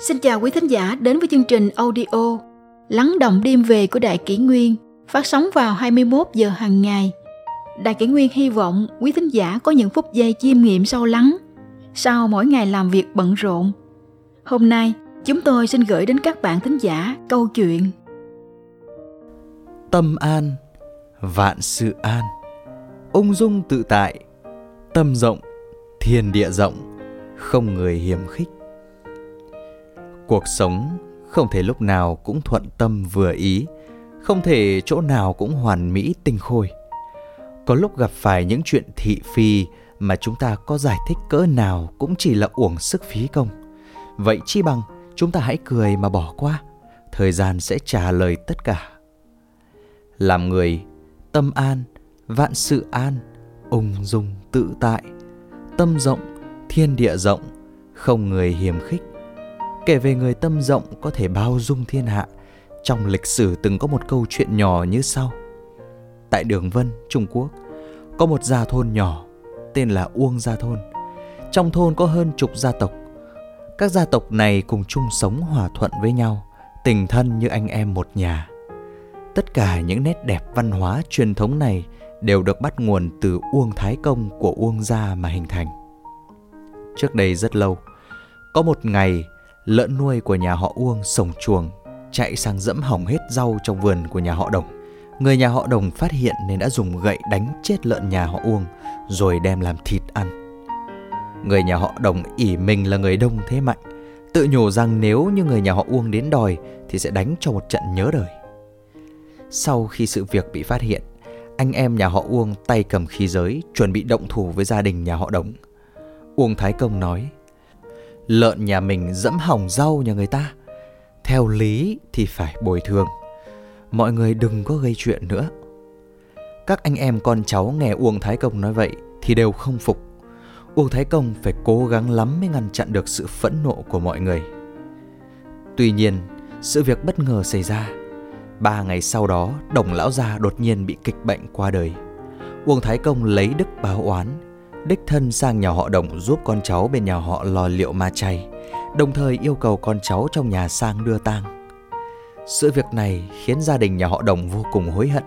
Xin chào quý thính giả đến với chương trình audio Lắng động đêm về của Đại Kỷ Nguyên phát sóng vào 21 giờ hàng ngày. Đại Kỷ Nguyên hy vọng quý thính giả có những phút giây chiêm nghiệm sâu lắng sau mỗi ngày làm việc bận rộn. Hôm nay, chúng tôi xin gửi đến các bạn thính giả câu chuyện Tâm an, vạn sự an, ung dung tự tại, tâm rộng, thiên địa rộng, không người hiểm khích cuộc sống không thể lúc nào cũng thuận tâm vừa ý, không thể chỗ nào cũng hoàn mỹ tinh khôi. Có lúc gặp phải những chuyện thị phi mà chúng ta có giải thích cỡ nào cũng chỉ là uổng sức phí công. Vậy chi bằng chúng ta hãy cười mà bỏ qua, thời gian sẽ trả lời tất cả. Làm người, tâm an, vạn sự an, ung dung tự tại. Tâm rộng, thiên địa rộng, không người hiềm khích kể về người tâm rộng có thể bao dung thiên hạ. Trong lịch sử từng có một câu chuyện nhỏ như sau. Tại đường vân, trung quốc, có một gia thôn nhỏ tên là uông gia thôn. Trong thôn có hơn chục gia tộc. Các gia tộc này cùng chung sống hòa thuận với nhau, tình thân như anh em một nhà. Tất cả những nét đẹp văn hóa truyền thống này đều được bắt nguồn từ uông thái công của uông gia mà hình thành. Trước đây rất lâu, có một ngày lợn nuôi của nhà họ Uông sổng chuồng, chạy sang dẫm hỏng hết rau trong vườn của nhà họ Đồng. Người nhà họ Đồng phát hiện nên đã dùng gậy đánh chết lợn nhà họ Uông rồi đem làm thịt ăn. Người nhà họ Đồng ỉ mình là người đông thế mạnh, tự nhủ rằng nếu như người nhà họ Uông đến đòi thì sẽ đánh cho một trận nhớ đời. Sau khi sự việc bị phát hiện, anh em nhà họ Uông tay cầm khí giới chuẩn bị động thủ với gia đình nhà họ Đồng. Uông Thái Công nói – lợn nhà mình dẫm hỏng rau nhà người ta. Theo lý thì phải bồi thường. Mọi người đừng có gây chuyện nữa. Các anh em con cháu nghe uông thái công nói vậy thì đều không phục. Uông thái công phải cố gắng lắm mới ngăn chặn được sự phẫn nộ của mọi người. Tuy nhiên, sự việc bất ngờ xảy ra. Ba ngày sau đó, đồng lão gia đột nhiên bị kịch bệnh qua đời. Uông thái công lấy đức báo oán đích thân sang nhà họ Đồng giúp con cháu bên nhà họ lo liệu ma chay, đồng thời yêu cầu con cháu trong nhà sang đưa tang. Sự việc này khiến gia đình nhà họ Đồng vô cùng hối hận,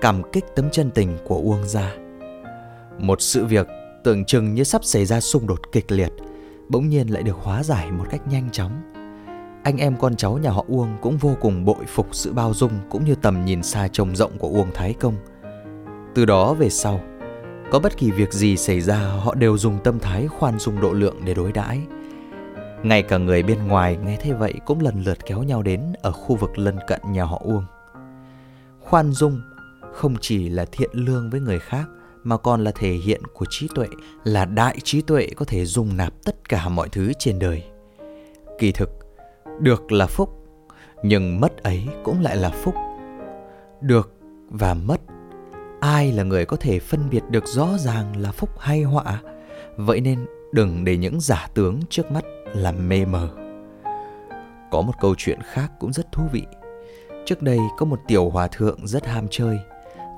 cảm kích tấm chân tình của Uông gia. Một sự việc tưởng chừng như sắp xảy ra xung đột kịch liệt, bỗng nhiên lại được hóa giải một cách nhanh chóng. Anh em con cháu nhà họ Uông cũng vô cùng bội phục sự bao dung cũng như tầm nhìn xa trông rộng của Uông Thái Công. Từ đó về sau, có bất kỳ việc gì xảy ra, họ đều dùng tâm thái khoan dung độ lượng để đối đãi. Ngay cả người bên ngoài nghe thế vậy cũng lần lượt kéo nhau đến ở khu vực lân cận nhà họ uông. Khoan dung không chỉ là thiện lương với người khác, mà còn là thể hiện của trí tuệ, là đại trí tuệ có thể dung nạp tất cả mọi thứ trên đời. Kỳ thực, được là phúc, nhưng mất ấy cũng lại là phúc. Được và mất ai là người có thể phân biệt được rõ ràng là phúc hay họa? Vậy nên đừng để những giả tướng trước mắt làm mê mờ. Có một câu chuyện khác cũng rất thú vị. Trước đây có một tiểu hòa thượng rất ham chơi,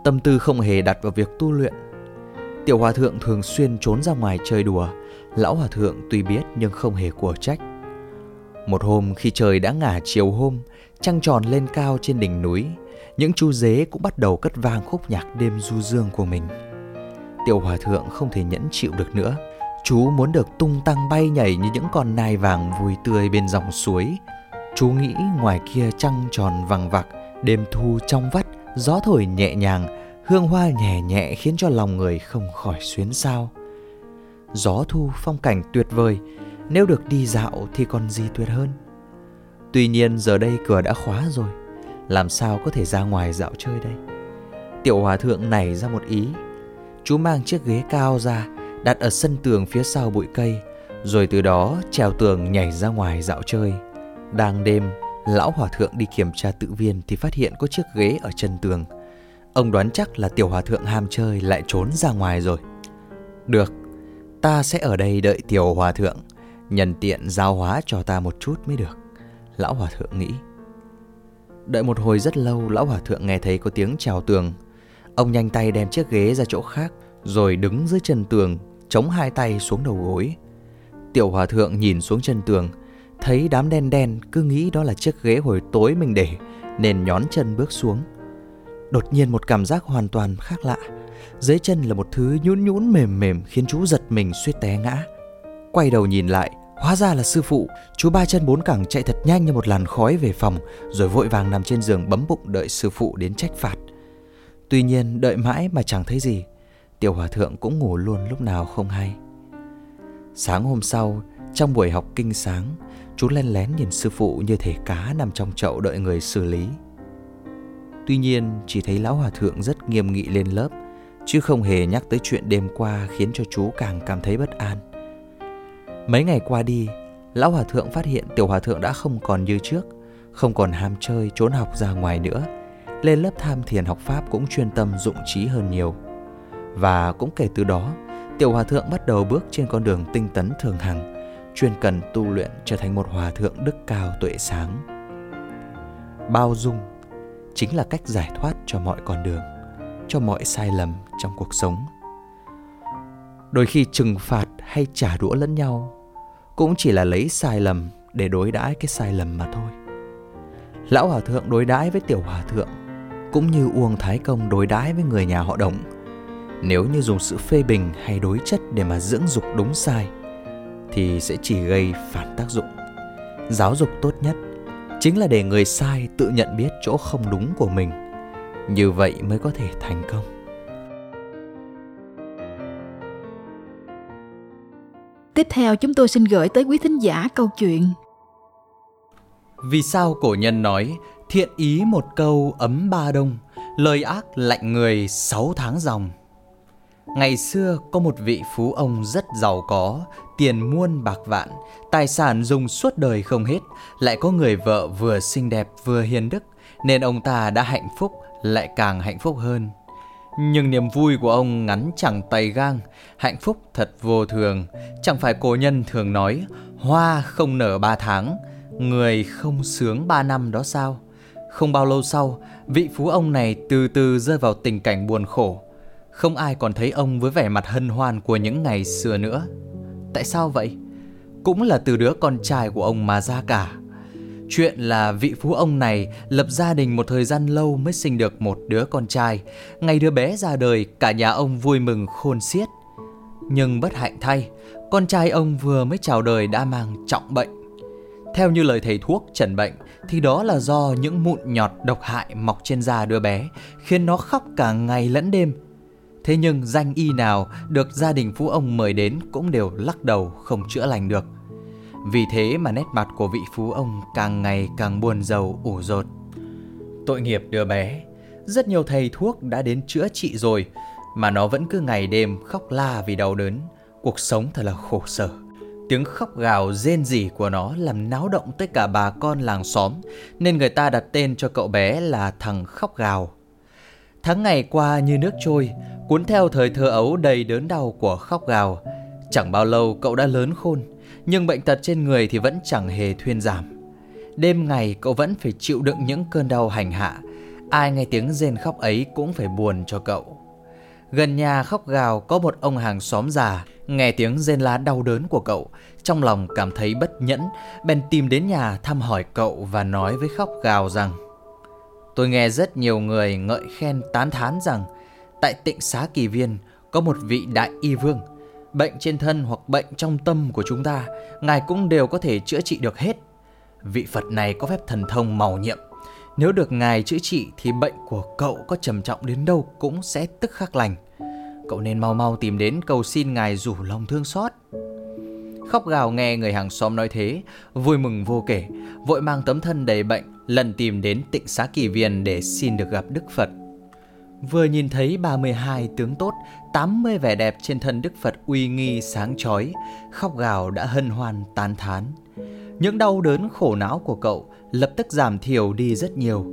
tâm tư không hề đặt vào việc tu luyện. Tiểu hòa thượng thường xuyên trốn ra ngoài chơi đùa, lão hòa thượng tuy biết nhưng không hề của trách. Một hôm khi trời đã ngả chiều hôm, trăng tròn lên cao trên đỉnh núi những chú dế cũng bắt đầu cất vang khúc nhạc đêm du dương của mình. Tiểu hòa thượng không thể nhẫn chịu được nữa. Chú muốn được tung tăng bay nhảy như những con nai vàng vui tươi bên dòng suối. Chú nghĩ ngoài kia trăng tròn vằng vặc, đêm thu trong vắt, gió thổi nhẹ nhàng, hương hoa nhẹ nhẹ khiến cho lòng người không khỏi xuyến sao. Gió thu phong cảnh tuyệt vời, nếu được đi dạo thì còn gì tuyệt hơn. Tuy nhiên giờ đây cửa đã khóa rồi làm sao có thể ra ngoài dạo chơi đây? Tiểu hòa thượng nảy ra một ý. Chú mang chiếc ghế cao ra, đặt ở sân tường phía sau bụi cây, rồi từ đó trèo tường nhảy ra ngoài dạo chơi. Đang đêm, lão hòa thượng đi kiểm tra tự viên thì phát hiện có chiếc ghế ở chân tường. Ông đoán chắc là tiểu hòa thượng ham chơi lại trốn ra ngoài rồi. Được, ta sẽ ở đây đợi tiểu hòa thượng, nhân tiện giao hóa cho ta một chút mới được. Lão hòa thượng nghĩ. Đợi một hồi rất lâu, lão hòa thượng nghe thấy có tiếng trào tường. Ông nhanh tay đem chiếc ghế ra chỗ khác, rồi đứng dưới chân tường, chống hai tay xuống đầu gối. Tiểu hòa thượng nhìn xuống chân tường, Thấy đám đen đen cứ nghĩ đó là chiếc ghế hồi tối mình để Nên nhón chân bước xuống Đột nhiên một cảm giác hoàn toàn khác lạ Dưới chân là một thứ nhũn nhũn mềm mềm Khiến chú giật mình suýt té ngã Quay đầu nhìn lại Hóa ra là sư phụ, Chú ba chân bốn cẳng chạy thật nhanh như một làn khói về phòng, Rồi vội vàng nằm trên giường bấm bụng đợi sư phụ đến trách phạt. Tuy nhiên, đợi mãi mà chẳng thấy gì, Tiểu hòa thượng cũng ngủ luôn lúc nào không hay. Sáng hôm sau, Trong buổi học kinh sáng, Chú len lén nhìn sư phụ như thể cá nằm trong chậu đợi người xử lý. Tuy nhiên, chỉ thấy lão hòa thượng rất nghiêm nghị lên lớp, Chứ không hề nhắc tới chuyện đêm qua khiến cho chú càng cảm thấy bất an. Mấy ngày qua đi, lão hòa thượng phát hiện tiểu hòa thượng đã không còn như trước, không còn ham chơi trốn học ra ngoài nữa. Lên lớp tham thiền học pháp cũng chuyên tâm dụng trí hơn nhiều. Và cũng kể từ đó, tiểu hòa thượng bắt đầu bước trên con đường tinh tấn thường hằng, chuyên cần tu luyện trở thành một hòa thượng đức cao tuệ sáng. Bao dung chính là cách giải thoát cho mọi con đường, cho mọi sai lầm trong cuộc sống. Đôi khi trừng phạt hay trả đũa lẫn nhau cũng chỉ là lấy sai lầm để đối đãi cái sai lầm mà thôi. Lão hòa thượng đối đãi với tiểu hòa thượng, cũng như Uông Thái Công đối đãi với người nhà họ Đồng. Nếu như dùng sự phê bình hay đối chất để mà dưỡng dục đúng sai, thì sẽ chỉ gây phản tác dụng. Giáo dục tốt nhất chính là để người sai tự nhận biết chỗ không đúng của mình. Như vậy mới có thể thành công. Tiếp theo chúng tôi xin gửi tới quý thính giả câu chuyện Vì sao cổ nhân nói thiện ý một câu ấm ba đông, lời ác lạnh người sáu tháng dòng. Ngày xưa có một vị phú ông rất giàu có, tiền muôn bạc vạn, tài sản dùng suốt đời không hết, lại có người vợ vừa xinh đẹp vừa hiền đức, nên ông ta đã hạnh phúc lại càng hạnh phúc hơn. Nhưng niềm vui của ông ngắn chẳng tay gang, hạnh phúc thật vô thường. Chẳng phải cổ nhân thường nói, hoa không nở ba tháng, người không sướng ba năm đó sao? Không bao lâu sau, vị phú ông này từ từ rơi vào tình cảnh buồn khổ. Không ai còn thấy ông với vẻ mặt hân hoan của những ngày xưa nữa. Tại sao vậy? Cũng là từ đứa con trai của ông mà ra cả. Chuyện là vị phú ông này lập gia đình một thời gian lâu mới sinh được một đứa con trai. Ngày đứa bé ra đời, cả nhà ông vui mừng khôn xiết. Nhưng bất hạnh thay, con trai ông vừa mới chào đời đã mang trọng bệnh. Theo như lời thầy thuốc trần bệnh thì đó là do những mụn nhọt độc hại mọc trên da đứa bé khiến nó khóc cả ngày lẫn đêm. Thế nhưng danh y nào được gia đình phú ông mời đến cũng đều lắc đầu không chữa lành được. Vì thế mà nét mặt của vị phú ông càng ngày càng buồn rầu ủ rột. Tội nghiệp đứa bé, rất nhiều thầy thuốc đã đến chữa trị rồi mà nó vẫn cứ ngày đêm khóc la vì đau đớn. Cuộc sống thật là khổ sở. Tiếng khóc gào rên rỉ của nó làm náo động tất cả bà con làng xóm nên người ta đặt tên cho cậu bé là thằng khóc gào. Tháng ngày qua như nước trôi, cuốn theo thời thơ ấu đầy đớn đau của khóc gào. Chẳng bao lâu cậu đã lớn khôn, nhưng bệnh tật trên người thì vẫn chẳng hề thuyên giảm. Đêm ngày cậu vẫn phải chịu đựng những cơn đau hành hạ, ai nghe tiếng rên khóc ấy cũng phải buồn cho cậu. Gần nhà khóc gào có một ông hàng xóm già, nghe tiếng rên lá đau đớn của cậu, trong lòng cảm thấy bất nhẫn, bèn tìm đến nhà thăm hỏi cậu và nói với khóc gào rằng Tôi nghe rất nhiều người ngợi khen tán thán rằng tại tịnh xá kỳ viên có một vị đại y vương bệnh trên thân hoặc bệnh trong tâm của chúng ta, Ngài cũng đều có thể chữa trị được hết. Vị Phật này có phép thần thông màu nhiệm. Nếu được Ngài chữa trị thì bệnh của cậu có trầm trọng đến đâu cũng sẽ tức khắc lành. Cậu nên mau mau tìm đến cầu xin Ngài rủ lòng thương xót. Khóc gào nghe người hàng xóm nói thế, vui mừng vô kể, vội mang tấm thân đầy bệnh, lần tìm đến tịnh xá kỳ viên để xin được gặp Đức Phật. Vừa nhìn thấy 32 tướng tốt, 80 vẻ đẹp trên thân Đức Phật uy nghi sáng chói, khóc gào đã hân hoan tán thán. Những đau đớn khổ não của cậu lập tức giảm thiểu đi rất nhiều.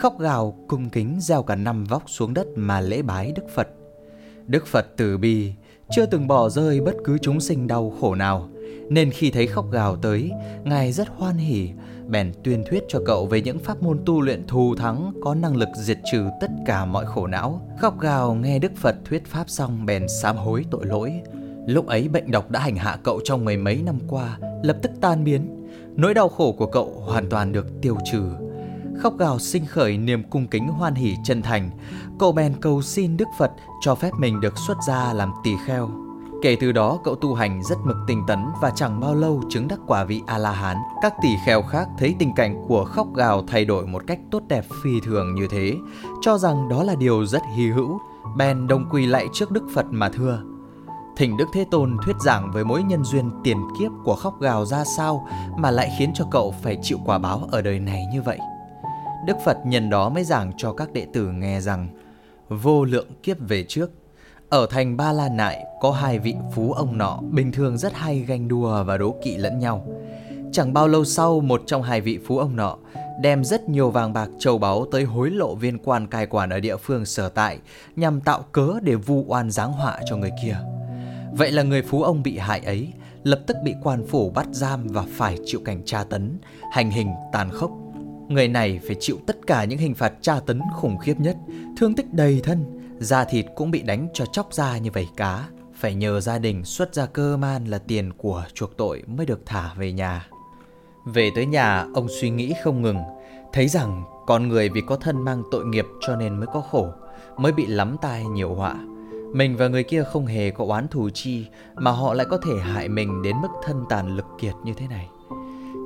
Khóc gào cung kính gieo cả năm vóc xuống đất mà lễ bái Đức Phật. Đức Phật từ bi, chưa từng bỏ rơi bất cứ chúng sinh đau khổ nào, nên khi thấy khóc gào tới, Ngài rất hoan hỉ, bèn tuyên thuyết cho cậu về những pháp môn tu luyện thù thắng có năng lực diệt trừ tất cả mọi khổ não. Khóc gào nghe Đức Phật thuyết pháp xong, bèn sám hối tội lỗi. Lúc ấy bệnh độc đã hành hạ cậu trong mười mấy năm qua, lập tức tan biến. Nỗi đau khổ của cậu hoàn toàn được tiêu trừ Khóc gào sinh khởi niềm cung kính hoan hỷ chân thành, Cậu bèn cầu xin Đức Phật cho phép mình được xuất gia làm tỳ kheo Kể từ đó cậu tu hành rất mực tinh tấn và chẳng bao lâu chứng đắc quả vị A-la-hán. Các tỷ kheo khác thấy tình cảnh của khóc gào thay đổi một cách tốt đẹp phi thường như thế, cho rằng đó là điều rất hy hữu, bèn đồng quỳ lại trước Đức Phật mà thưa. Thỉnh Đức Thế Tôn thuyết giảng với mối nhân duyên tiền kiếp của khóc gào ra sao mà lại khiến cho cậu phải chịu quả báo ở đời này như vậy. Đức Phật nhân đó mới giảng cho các đệ tử nghe rằng vô lượng kiếp về trước ở thành Ba La Nại có hai vị phú ông nọ bình thường rất hay ganh đua và đố kỵ lẫn nhau. Chẳng bao lâu sau, một trong hai vị phú ông nọ đem rất nhiều vàng bạc châu báu tới hối lộ viên quan cai quản ở địa phương sở tại nhằm tạo cớ để vu oan giáng họa cho người kia. Vậy là người phú ông bị hại ấy lập tức bị quan phủ bắt giam và phải chịu cảnh tra tấn, hành hình tàn khốc. Người này phải chịu tất cả những hình phạt tra tấn khủng khiếp nhất, thương tích đầy thân, Da thịt cũng bị đánh cho chóc ra như vảy cá. Phải nhờ gia đình xuất ra cơ man là tiền của chuộc tội mới được thả về nhà. Về tới nhà, ông suy nghĩ không ngừng, Thấy rằng con người vì có thân mang tội nghiệp cho nên mới có khổ, Mới bị lắm tai nhiều họa. Mình và người kia không hề có oán thù chi, Mà họ lại có thể hại mình đến mức thân tàn lực kiệt như thế này.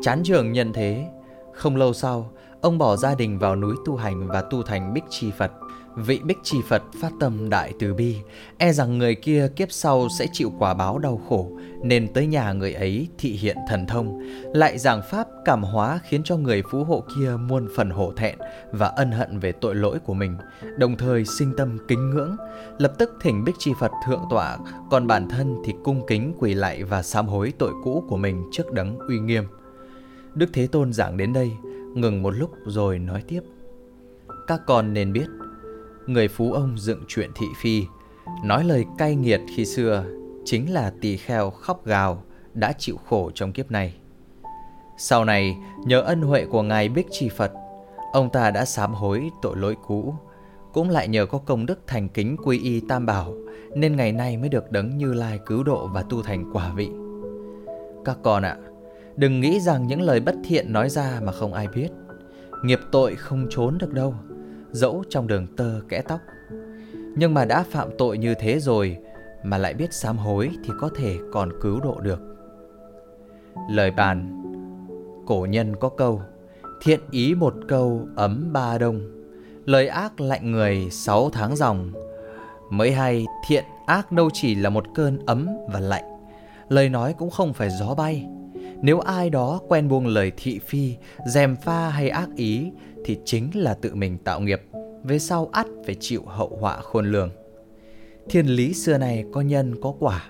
Chán trường nhận thế, Không lâu sau Ông bỏ gia đình vào núi tu hành và tu thành Bích Chi Phật Vị Bích Trì Phật phát tâm đại từ bi, e rằng người kia kiếp sau sẽ chịu quả báo đau khổ, nên tới nhà người ấy thị hiện thần thông, lại giảng pháp cảm hóa khiến cho người phú hộ kia muôn phần hổ thẹn và ân hận về tội lỗi của mình, đồng thời sinh tâm kính ngưỡng, lập tức thỉnh Bích Trì Phật thượng tọa, còn bản thân thì cung kính quỳ lại và sám hối tội cũ của mình trước đấng uy nghiêm. Đức Thế Tôn giảng đến đây, ngừng một lúc rồi nói tiếp. Các con nên biết, người phú ông dựng chuyện thị phi, nói lời cay nghiệt khi xưa chính là tỳ kheo khóc gào đã chịu khổ trong kiếp này. Sau này, nhờ ân huệ của Ngài Bích Trì Phật, ông ta đã sám hối tội lỗi cũ, cũng lại nhờ có công đức thành kính quy y tam bảo, nên ngày nay mới được đấng Như Lai cứu độ và tu thành quả vị. Các con ạ, đừng nghĩ rằng những lời bất thiện nói ra mà không ai biết. Nghiệp tội không trốn được đâu, dẫu trong đường tơ kẽ tóc. Nhưng mà đã phạm tội như thế rồi, mà lại biết sám hối thì có thể còn cứu độ được. Lời bàn, Cổ nhân có câu, Thiện ý một câu ấm ba đông, Lời ác lạnh người sáu tháng dòng Mới hay, thiện ác đâu chỉ là một cơn ấm và lạnh, Lời nói cũng không phải gió bay nếu ai đó quen buông lời thị phi Dèm pha hay ác ý thì chính là tự mình tạo nghiệp, về sau ắt phải chịu hậu họa khôn lường. Thiên lý xưa này có nhân có quả,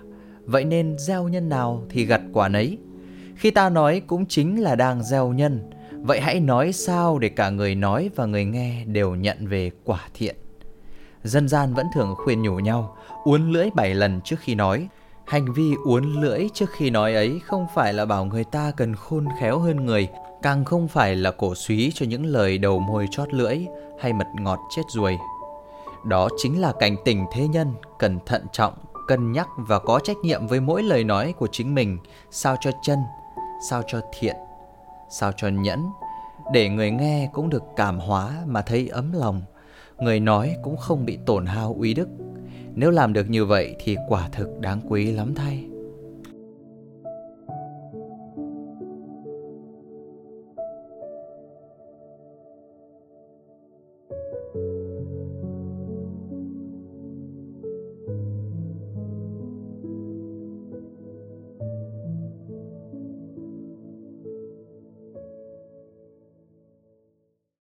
vậy nên gieo nhân nào thì gặt quả nấy. Khi ta nói cũng chính là đang gieo nhân, vậy hãy nói sao để cả người nói và người nghe đều nhận về quả thiện. Dân gian vẫn thường khuyên nhủ nhau, uốn lưỡi bảy lần trước khi nói. Hành vi uốn lưỡi trước khi nói ấy không phải là bảo người ta cần khôn khéo hơn người, càng không phải là cổ suý cho những lời đầu môi chót lưỡi hay mật ngọt chết ruồi. Đó chính là cảnh tỉnh thế nhân cần thận trọng, cân nhắc và có trách nhiệm với mỗi lời nói của chính mình, sao cho chân, sao cho thiện, sao cho nhẫn, để người nghe cũng được cảm hóa mà thấy ấm lòng, người nói cũng không bị tổn hao uy đức. Nếu làm được như vậy thì quả thực đáng quý lắm thay.